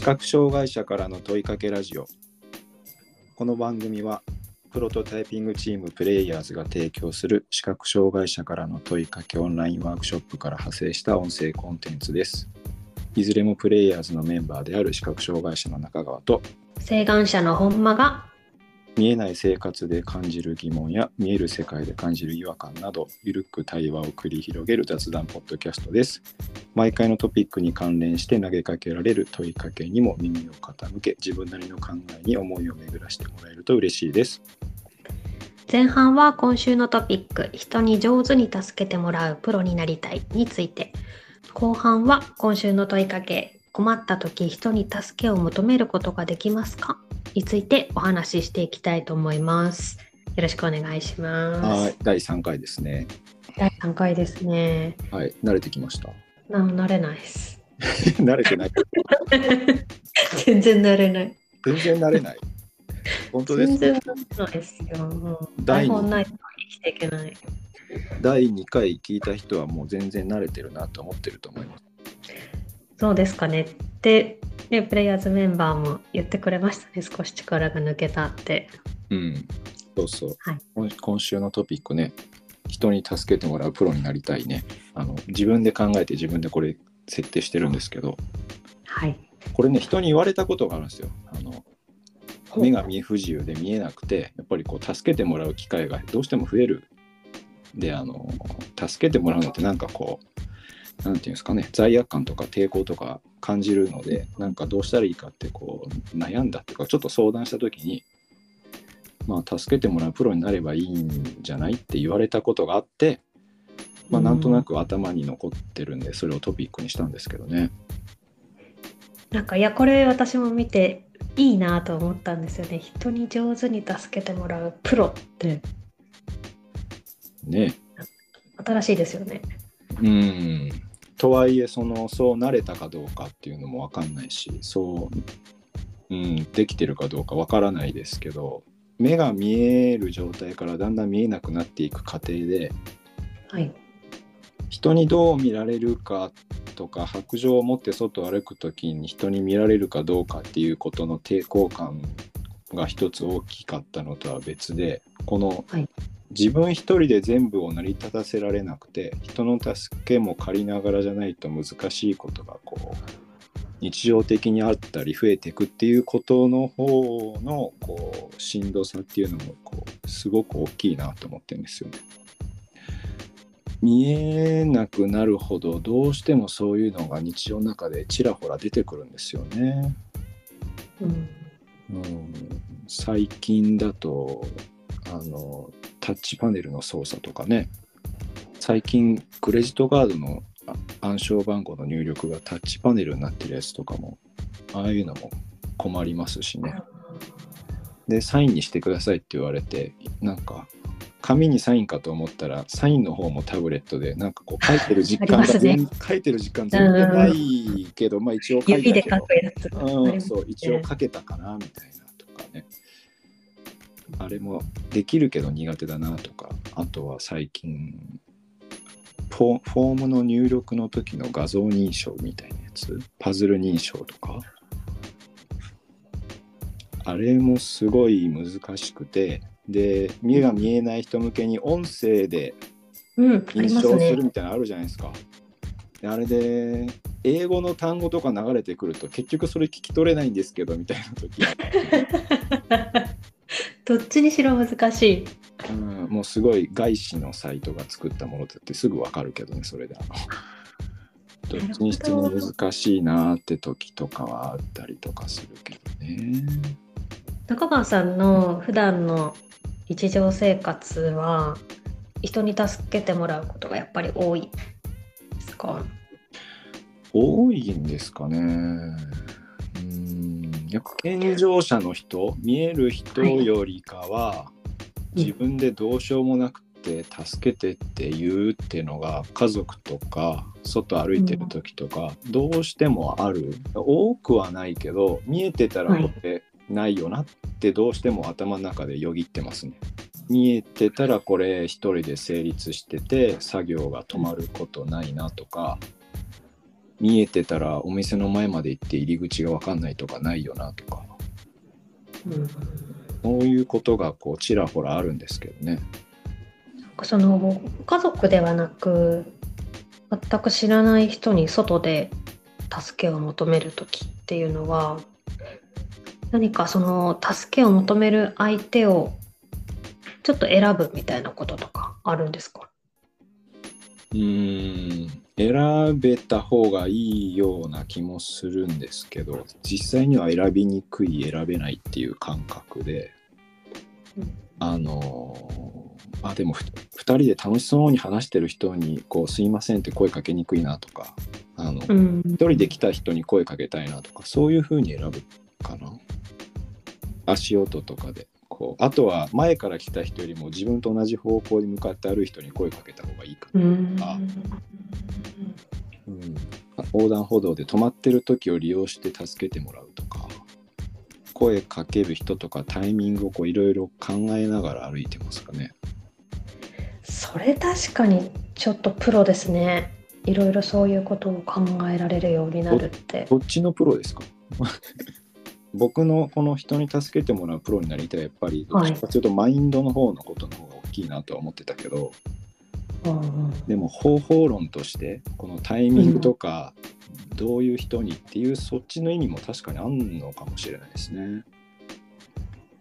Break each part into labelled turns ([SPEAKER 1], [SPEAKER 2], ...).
[SPEAKER 1] 視覚障害者からの問いかけラジオ。この番組はプロトタイピングチームプレイヤーズが提供する視覚障害者からの問いかけオンラインワークショップから派生した音声コンテンツです。いずれもプレイヤーズのメンバーである視覚障害者の中川と
[SPEAKER 2] 請願者の本間が
[SPEAKER 1] 見えない生活で感じる疑問や見える世界で感じる違和感などゆるく対話を繰り広げる雑談ポッドキャストです。毎回のトピックに関連して投げかけられる問いかけにも耳を傾け自分なりの考えに思いを巡らしてもらえると嬉しいです。
[SPEAKER 2] 前半は今週のトピック「人に上手に助けてもらうプロになりたい」について。後半は今週の問いかけ「困った時人に助けを求めることができますか?」についてお話ししていきたいと思います。よろしくお願いします。
[SPEAKER 1] はい第3回ですね
[SPEAKER 2] 第3回ですね。
[SPEAKER 1] はい慣れてきました？
[SPEAKER 2] な慣れないです。
[SPEAKER 1] 慣れてない
[SPEAKER 2] 全然慣れない。
[SPEAKER 1] 全然慣れない本当です
[SPEAKER 2] 全然慣れないですよ。もう台本ないと生きていけない。
[SPEAKER 1] 第2回聞いた人はもう全然慣れてるなと思ってると思います
[SPEAKER 2] そうですかね。で、ね、プレイヤーズメンバーも言ってくれましたね。少し力が抜けたって。
[SPEAKER 1] うん。そうそう、
[SPEAKER 2] はい。
[SPEAKER 1] 今今週のトピックね。人に助けてもらうプロになりたいね。あの自分で考えて自分でこれ設定してるんですけど。
[SPEAKER 2] はい。
[SPEAKER 1] これね人に言われたことがあるんですよ。あの目が見え不自由で見えなくてやっぱりこう助けてもらう機会がどうしても増える。であの助けてもらうのってなんかこうなんていうんですかね罪悪感とか抵抗とか感じるのでなんかどうしたらいいかってこう悩んだっていうかちょっと相談した時にまあ助けてもらうプロになればいいんじゃないって言われたことがあってまあなんとなく頭に残ってるんでそれをトピックにしたんですけどね。
[SPEAKER 2] なんかいやこれ私も見ていいなと思ったんですよね。人に上手に助けてもらうプロって
[SPEAKER 1] ね
[SPEAKER 2] 新しいですよね。
[SPEAKER 1] うんとはいえそのそうなれたかどうかっていうのも分かんないしそう、うん、できてるかどうか分からないですけど目が見える状態からだんだん見えなくなっていく過程で
[SPEAKER 2] はい。
[SPEAKER 1] 人にどう見られるかとか白状を持って外を歩く時に人に見られるかどうかっていうことの抵抗感が一つ大きかったのとは別でこの自分一人で全部を成り立たせられなくて人の助けも借りながらじゃないと難しいことがこう日常的にあったり増えていくっていうことの方のこうしんどさっていうのもこうすごく大きいなと思ってるんですよね。見えなくなるほどどうしてもそういうのが日常の中でちらほら出てくるんですよね。
[SPEAKER 2] うん。
[SPEAKER 1] うん、最近だとあのタッチパネルの操作とかね。最近クレジットカードのあ暗証番号の入力がタッチパネルになってるやつとかもああいうのも困りますしね。でサインにしてくださいって言われてなんか紙にサインかと思ったらサインの方もタブレットでなんかこう書いてる時間が
[SPEAKER 2] ありますね。
[SPEAKER 1] 全、書いてる時間全然ないけど、まあ一応書いたけど。
[SPEAKER 2] 書くやつ。あ
[SPEAKER 1] うん、そう一応書けたかなみたいなあれもできるけど苦手だなとかあとは最近フォームの入力の時の画像認証みたいなやつ？パズル認証とか？あれもすごい難しくてで目が見えない人向けに音声で認証する。みたいなのあるじゃないですか。であれで英語の単語とか流れてくると結局それ聞き取れないんですけどみたいな時、
[SPEAKER 2] どっちにしろ難しい。
[SPEAKER 1] うん、もうすごい外資のサイトが作ったものだってすぐわかるけどねそれであのどっちにしても難しいなって時とかはあったりとかするけどね。
[SPEAKER 2] 中川さんの普段の日常生活は人に助けてもらうことがやっぱり多いですか？
[SPEAKER 1] 多いんですかね。健常者の人見える人よりかは、
[SPEAKER 2] うん
[SPEAKER 1] 自分でどうしようもなくて助けてって言うっていうのが家族とか外歩いてる時とか、どうしてもある。多くはないけど見えてたらこれないよなってどうしても頭の中でよぎってますね。見えてたらこれ一人で成立してて作業が止まることないなとか見えてたらお店の前まで行って入り口が分かんないとかないよなとか。
[SPEAKER 2] うん
[SPEAKER 1] そういうことがこうちらほらあるんですけどね。
[SPEAKER 2] その家族ではなく全く知らない人に外で助けを求める時っていうのは何かその助けを求める相手をちょっと選ぶみたいなこととかあるんですか？
[SPEAKER 1] うーん選べた方がいいような気もするんですけど実際には選びにくい選べないっていう感覚で
[SPEAKER 2] うん。
[SPEAKER 1] あのあでもふ2人で楽しそうに話してる人にこう「すいません」って声かけにくいなとかあの、
[SPEAKER 2] うん。
[SPEAKER 1] 一人で来た人に声かけたいなとかそういう風に選ぶかな。足音とかでこうあとは前から来た人よりも自分と同じ方向に向かって歩る人に声かけた方がいいかな、
[SPEAKER 2] うん
[SPEAKER 1] あうん、横断歩道で止まってる時を利用して助けてもらうとか。声かける人とかタイミングをこういろいろ考えながら歩いてますかね。
[SPEAKER 2] それ確かにちょっとプロですね。いろいろそういうことを考えられるようになるって。
[SPEAKER 1] どっちのプロですか？僕のこの人に助けてもらうプロになりたいやっぱりどっちかというとマインドの方のことの方が大きいなとは思ってたけど、
[SPEAKER 2] うん
[SPEAKER 1] でも方法論としてこのタイミングとかどういう人にっていうそっちの意味も確かにあんのかもしれないですね。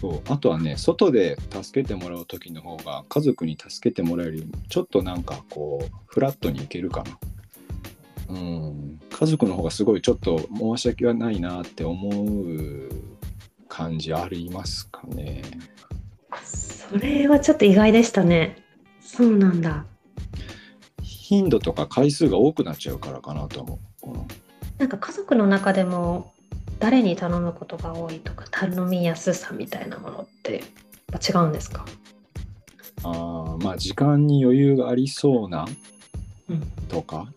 [SPEAKER 1] そうあとはね外で助けてもらう時の方が家族に助けてもらえるよりもちょっとなんかこうフラットにいけるかな。うん。家族の方がすごいちょっと申し訳はないなって思う感じありますかね。
[SPEAKER 2] それはちょっと意外でしたね。そうなんだ。
[SPEAKER 1] 頻度とか回数が多くなっちゃうからかなと思う。
[SPEAKER 2] なんか家族の中でも誰に頼むことが多いとか頼みやすさみたいなものって違うんですか、
[SPEAKER 1] あーまあ時間に余裕がありそうな
[SPEAKER 2] うん。
[SPEAKER 1] とか、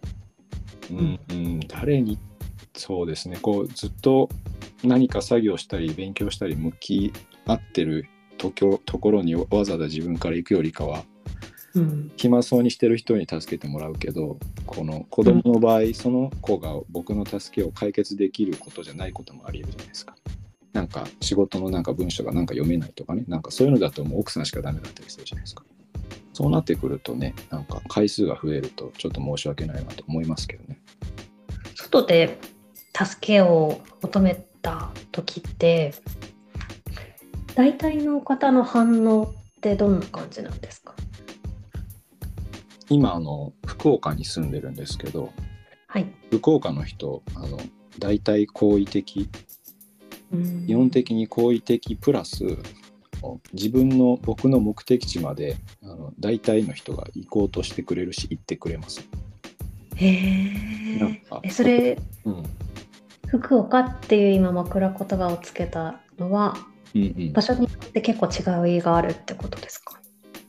[SPEAKER 1] うんうん、誰にそうですねこうずっと何か作業したり勉強したり向き合ってるとこところにわざわざ自分から行くよりかは
[SPEAKER 2] うん
[SPEAKER 1] 暇そうにしてる人に助けてもらうけどこの子供の場合、その子が僕の助けを解決できることじゃないこともありえるじゃないですか。なんか仕事のなんか文章がなんか読めないとかねなんかそういうのだともう奥さんしかダメだったりするじゃないですか。そうなってくるとねなんか回数が増えるとちょっと申し訳ないなと思いますけどね。
[SPEAKER 2] 外で助けを求めた時って大体の方の反応ってどんな感じなんですか？
[SPEAKER 1] 今あの福岡に住んでるんですけど
[SPEAKER 2] はい、
[SPEAKER 1] 福岡の人あの大体好意的。
[SPEAKER 2] うん。
[SPEAKER 1] 基本的に好意的プラス自分の僕の目的地まであの大体の人が行こうとしてくれるし行ってくれます。
[SPEAKER 2] へええそれ
[SPEAKER 1] うん。
[SPEAKER 2] 福岡っていう今枕言葉をつけたのは
[SPEAKER 1] うんうん。
[SPEAKER 2] 場、所によって結構違いがあるってことですか？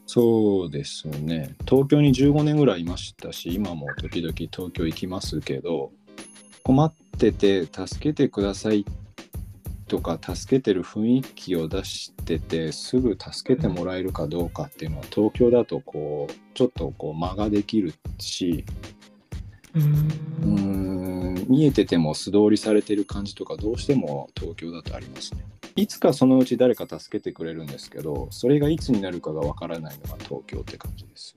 [SPEAKER 1] そうですね。東京に15年ぐらいいましたし今も時々東京行きますけど困ってて助けてくださいとか助けてる雰囲気を出しててすぐ助けてもらえるかどうかっていうのは東京だとこうちょっとこう間ができるし
[SPEAKER 2] う
[SPEAKER 1] ん見えてても素通りされてる感じとかどうしても東京だとありますね。いつかそのうち誰か助けてくれるんですけどそれがいつになるかがわからないのが東京って感じです。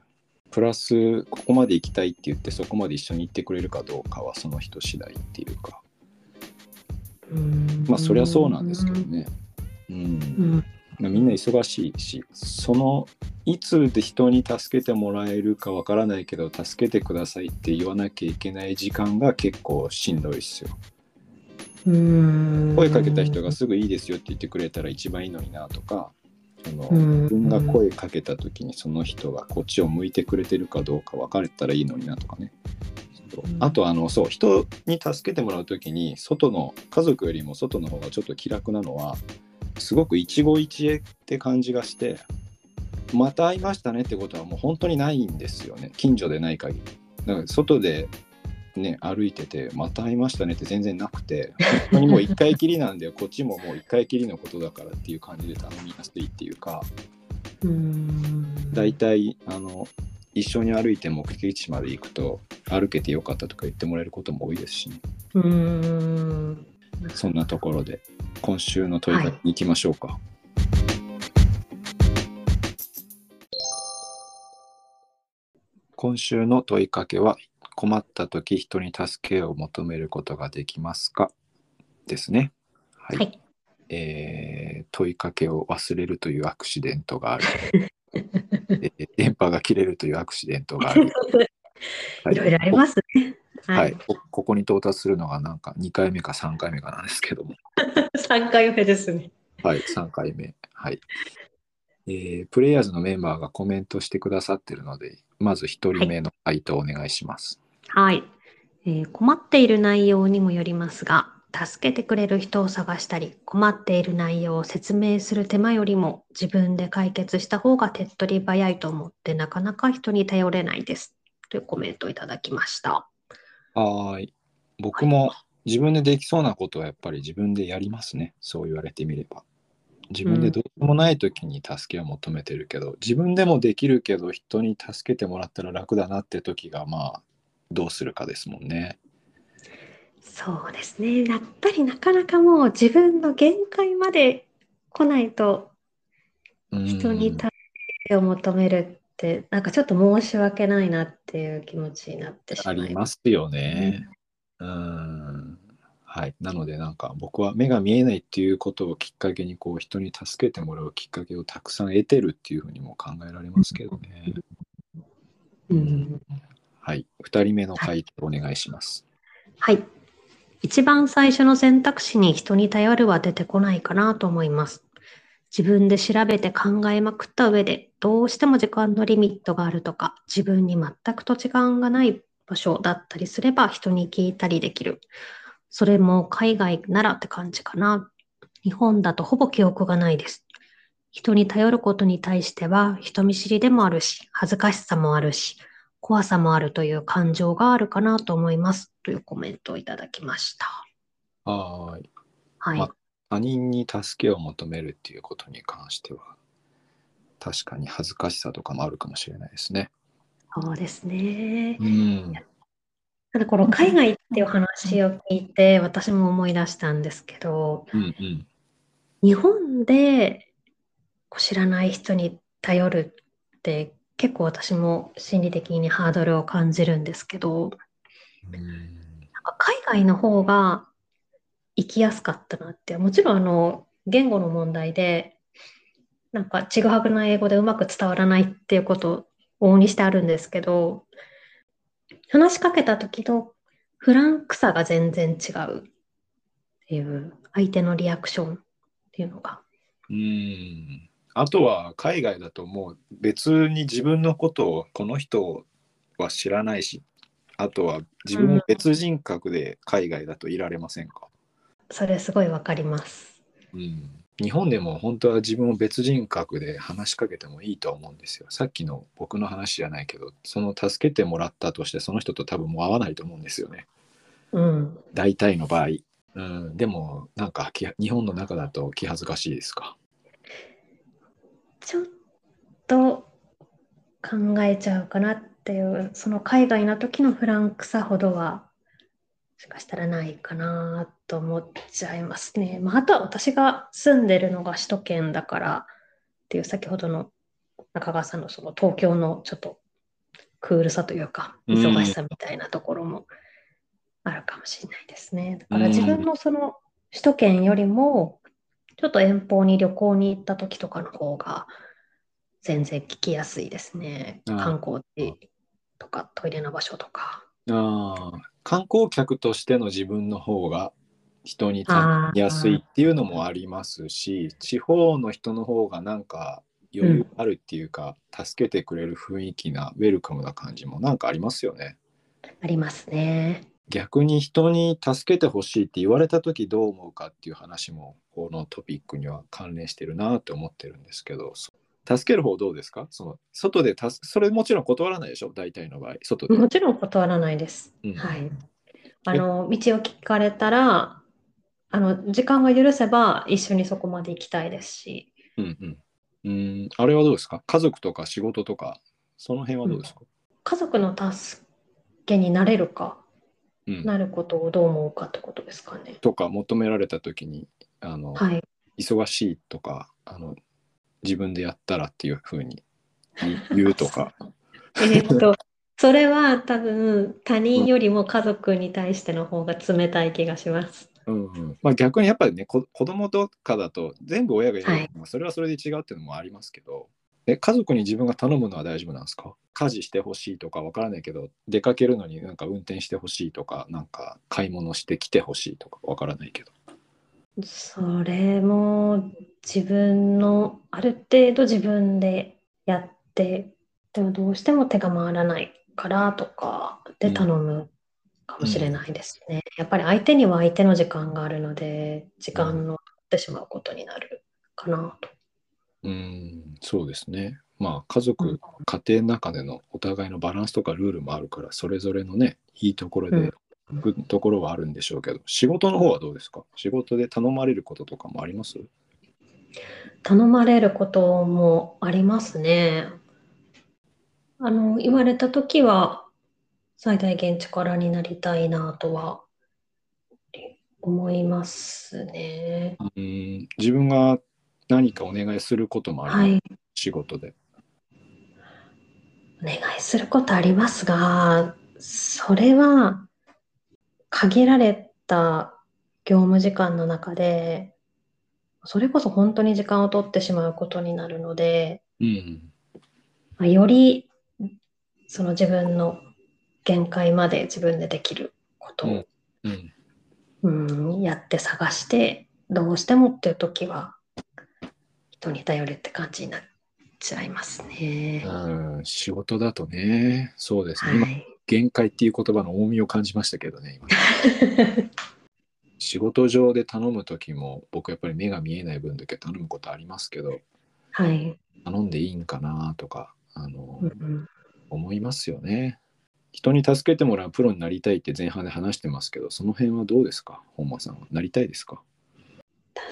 [SPEAKER 1] プラスここまで行きたいって言ってそこまで一緒に行ってくれるかどうかはその人次第っていうかまあそりゃそうなんですけどね。うん
[SPEAKER 2] うん
[SPEAKER 1] まあみんな忙しいしそのいつで人に助けてもらえるかわからないけど助けてくださいって言わなきゃいけない時間が結構しんどいですよ。
[SPEAKER 2] うん
[SPEAKER 1] 声かけた人がすぐいいですよって言ってくれたら一番いいのになとかその
[SPEAKER 2] うん
[SPEAKER 1] 自分が声かけた時にその人がこっちを向いてくれてるかどうか分かれたらいいのになとかね。あとあのそう人に助けてもらう時に外の家族よりも外の方がちょっと気楽なのはすごく一期一会って感じがしてまた会いましたねってことはもう本当にないんですよね近所でない限りだから外でね歩いててまた会いましたねって全然なくて本当にもう一回きりなんで こっちももう一回きりのことだからっていう感じで頼みやすいっていうか
[SPEAKER 2] うん
[SPEAKER 1] 大体あの一緒に歩いて目的地まで行くと歩けてよかったとか言ってもらえることも多いですし、ね、
[SPEAKER 2] うーん。
[SPEAKER 1] そんなところで今週の問いかけに行きましょうか。今週の問いかけは困った時人に助けを求めることができますか？ですね。はい。
[SPEAKER 2] はい。
[SPEAKER 1] えー問いかけを忘れるというアクシデントがある。えー電波が切れるというアクシデントがある。はい
[SPEAKER 2] ろいろありますね。
[SPEAKER 1] は
[SPEAKER 2] はいい。、
[SPEAKER 1] こここに到達するのがなんか2回目か3回目かなんですけども、
[SPEAKER 2] 3回目ですね。
[SPEAKER 1] はい、3回目。はい。えープレイヤーズのメンバーがコメントしてくださってるので、まず1人目の回答をお願いします。
[SPEAKER 2] はい、えー困っている内容にもよりますが、助けてくれる人を探したり、困っている内容を説明する手間よりも自分で解決した方が手っ取り早いと思ってなかなか人に頼れないです。というコメントをいただきました。
[SPEAKER 1] はーい。僕も自分でできそうなことはやっぱり自分でやりますね。そう言われてみれば。自分でどうしようもない時に助けを求めてるけど、自分でもできるけど人に助けてもらったら楽だなって時がまあどうするかですもんね。
[SPEAKER 2] そうですね。やっぱりなかなかもう自分の限界まで来ないと
[SPEAKER 1] うん
[SPEAKER 2] 人に助けを求めるって、なんかちょっと申し訳ないなっていう気持ちになってしま
[SPEAKER 1] あ
[SPEAKER 2] います。
[SPEAKER 1] りますよね。うん。はい。なのでなんか僕は目が見えないっていうことをきっかけにこう人に助けてもらうきっかけをたくさん得てるっていうふうにも考えられますけどね。
[SPEAKER 2] うん
[SPEAKER 1] はい。2人目の回答お願いします。
[SPEAKER 2] はい。一番最初の選択肢に人に頼るは出てこないかなと思います。自分で調べて考えまくった上で、どうしても時間のリミットがあるとか、自分に全く土地勘がない場所だったりすれば人に聞いたりできる。それも海外ならって感じかな。日本だとほぼ記憶がないです。人に頼ることに対しては人見知りでもあるし、恥ずかしさもあるし、怖さもあるという感情があるかなと思いますというコメントをいただきました。
[SPEAKER 1] はーい。
[SPEAKER 2] はい。
[SPEAKER 1] ま他人に助けを求めるっていうことに関しては、確かに恥ずかしさとかもあるかもしれないですね。
[SPEAKER 2] そうですね
[SPEAKER 1] う。ん。
[SPEAKER 2] ただこの海外っていう話を聞いて私も思い出したんですけど、
[SPEAKER 1] うんうん。
[SPEAKER 2] 日本で知らない人に頼るって結構私も心理的にハードルを感じるんですけど、
[SPEAKER 1] うん
[SPEAKER 2] 海外の方が生きやすかったなって、もちろんあの言語の問題で、なんかちぐはぐな英語でうまく伝わらないっていうこと往々にしてあるんですけど、話しかけた時のフランクさが全然違うっていう、相手のリアクションっていうのが。
[SPEAKER 1] うん。あとは海外だともう別に自分のことをこの人は知らないし、あとは自分も別人格で海外だといられませんか、
[SPEAKER 2] それすごいわかります。
[SPEAKER 1] うん、日本でも本当は自分を別人格で話しかけてもいいと思うんですよ。さっきの僕の話じゃないけど、その助けてもらったとしてその人と多分もう会わないと思うんですよね。
[SPEAKER 2] うん。
[SPEAKER 1] 大体の場合。うん、でもなんかき日本の中だと気恥ずかしいですか？
[SPEAKER 2] ちょっと考えちゃうかなっていう、その海外の時のフランクさほどは、もしかしたらないかなと思っちゃいますね。まあ、あとは私が住んでるのが首都圏だからっていう、先ほどの中川さんのその東京のちょっとクールさというか、
[SPEAKER 1] うん
[SPEAKER 2] 忙しさみたいなところもあるかもしれないですね。だから自分のその首都圏よりも、ちょっと遠方に旅行に行った時とかの方が全然聞きやすいですね。観光地とかトイレの場所とか。
[SPEAKER 1] ああ観光客としての自分の方が人に
[SPEAKER 2] あー
[SPEAKER 1] 助けやすいっていうのもありますし地方の人の方がなんか余裕あるっていうか、助けてくれる雰囲気なウェルカムな感じもなんかありますよね。
[SPEAKER 2] ありますね。
[SPEAKER 1] 逆に人に助けてほしいって言われた時どう思うかっていう話もこのトピックには関連してるなって思ってるんですけどそ助ける方どうですか？その外で助それもちろん断らないでしょ？大体の場合外で。
[SPEAKER 2] もちろん断らないです。
[SPEAKER 1] うん
[SPEAKER 2] はい。あの、道を聞かれたら、あの、時間が許せば一緒にそこまで行きたいですし、
[SPEAKER 1] うんうん。うん、あれはどうですか？家族とか仕事とか、その辺はどうですか、
[SPEAKER 2] 家族の助けになれるか、
[SPEAKER 1] うん、
[SPEAKER 2] なることをどう思うかってことですかね。
[SPEAKER 1] とか求められた時にあの、
[SPEAKER 2] はい。
[SPEAKER 1] 忙しいとかあの自分でやったらっていうふうに言 言うとか。
[SPEAKER 2] えーっと、それは多分他人よりも家族に対しての方が冷たい気がします。
[SPEAKER 1] うんうん。まあ、逆にやっぱりねこ子供とかだと全部親がやる、
[SPEAKER 2] はい。
[SPEAKER 1] まあそれはそれで違うっていうのもありますけど。え家族に自分が頼むのは大丈夫なんですか？家事してほしいとかわからないけど出かけるのになんか運転してほしいとかなんか買い物してきてほしいとかわからないけど
[SPEAKER 2] それも自分のある程度自分でやって、でもどうしても手が回らないからとかで頼むかもしれないですね。やっぱり相手には相手の時間があるので、時間の取ってしまうことになるかなと。
[SPEAKER 1] うん。そうですね。まあ家族、
[SPEAKER 2] うん。
[SPEAKER 1] 家庭の中でのお互いのバランスとかルールもあるからそれぞれのねいいところでくところはあるんでしょうけど、仕事の方はどうですか？仕事で頼まれることとかもあります？
[SPEAKER 2] 頼まれることもありますね。あの、言われたときは、最大限力になりたいなとは思いますね。
[SPEAKER 1] うん自分が何かお願いすることもある、
[SPEAKER 2] はい。
[SPEAKER 1] 仕事で。
[SPEAKER 2] お願いすることありますが、それは限られた業務時間の中で、それこそ本当に時間を取ってしまうことになるので、
[SPEAKER 1] うん
[SPEAKER 2] まあよりその自分の限界まで自分でできることを、
[SPEAKER 1] うん
[SPEAKER 2] うんやって探して、どうしてもっていう時は人に頼るって感じになっちゃいますね。
[SPEAKER 1] うん、仕事だとね、そうですね、今、
[SPEAKER 2] はい。
[SPEAKER 1] 限界っていう言葉の重みを感じましたけどね、今 仕事上で頼む時も、僕やっぱり目が見えない分だけ頼むことありますけど、
[SPEAKER 2] はい。
[SPEAKER 1] 頼んでいいんかなとか、あの、
[SPEAKER 2] うんうん
[SPEAKER 1] 思いますよね。人に助けてもらうプロになりたいって前半で話してますけど、その辺はどうですか？本間さんは。なりたいですか？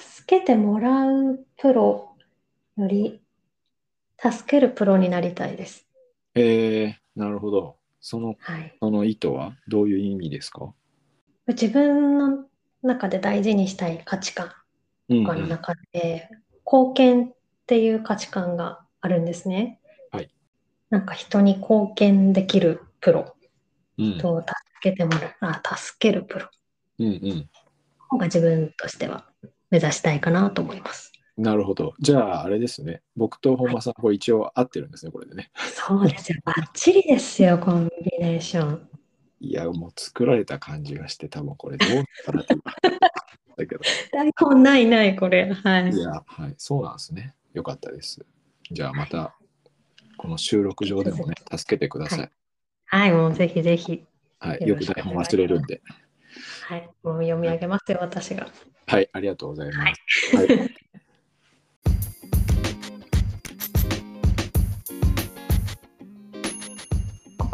[SPEAKER 2] 助けてもらうプロより助けるプロになりたいです。
[SPEAKER 1] えー、なるほど。その、
[SPEAKER 2] はい。
[SPEAKER 1] その意図はどういう意味ですか？
[SPEAKER 2] 自分の中で大事にしたい価値観
[SPEAKER 1] うん、
[SPEAKER 2] とかの中で、貢献っていう価値観があるんですね。
[SPEAKER 1] はい。
[SPEAKER 2] なんか人に貢献できるプロ
[SPEAKER 1] うん
[SPEAKER 2] と助けてもらう、あ、助けるプロ
[SPEAKER 1] うんうん。
[SPEAKER 2] が自分としては目指したいかなと思います。
[SPEAKER 1] なるほど。じゃあ、あれですね。僕と本間さん、これ一応合ってるんですね、これでね。
[SPEAKER 2] そうですよ。バッチリですよ、コンビネーション。
[SPEAKER 1] いや、もう作られた感じがして、多分これどうかなって今だけど。
[SPEAKER 2] 台本ないない、これ。はい
[SPEAKER 1] い。や、はい、そうなんですね。よかったです。じゃあ、また、この収録上でもね、助けてください。
[SPEAKER 2] はい、もうぜひぜひ。
[SPEAKER 1] はい、
[SPEAKER 2] よく
[SPEAKER 1] 台本忘れるんで。
[SPEAKER 2] はい、もう読み上げますよ、私が。
[SPEAKER 1] はい、ありがとうございます。はい
[SPEAKER 2] こ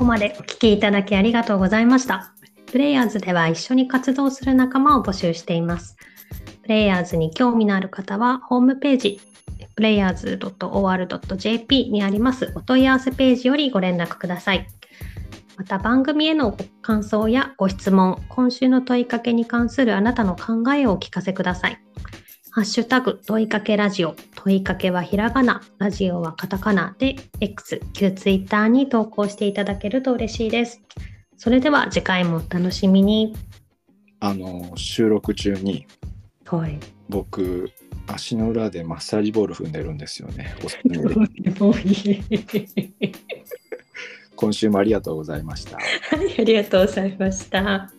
[SPEAKER 2] こまでお聞きいただきありがとうございました。プレイヤーズでは一緒に活動する仲間を募集しています。プレイヤーズに興味のある方は、ホームページ、players.or.jp にありますお問い合わせページよりご連絡ください。また番組へのご感想やご質問、今週の問いかけに関するあなたの考えをお聞かせください。ハッシュタグ問いかけラジオ、問いかけはひらがな、ラジオはカタカナで X、旧 Twitter に投稿していただけると嬉しいです。それでは次回もお楽しみに。
[SPEAKER 1] あの、収録中に、
[SPEAKER 2] はい。
[SPEAKER 1] 僕、足の裏でマッサージボール踏んでるんですよね。今週もありがとうございました。
[SPEAKER 2] はい、ありがとうございました。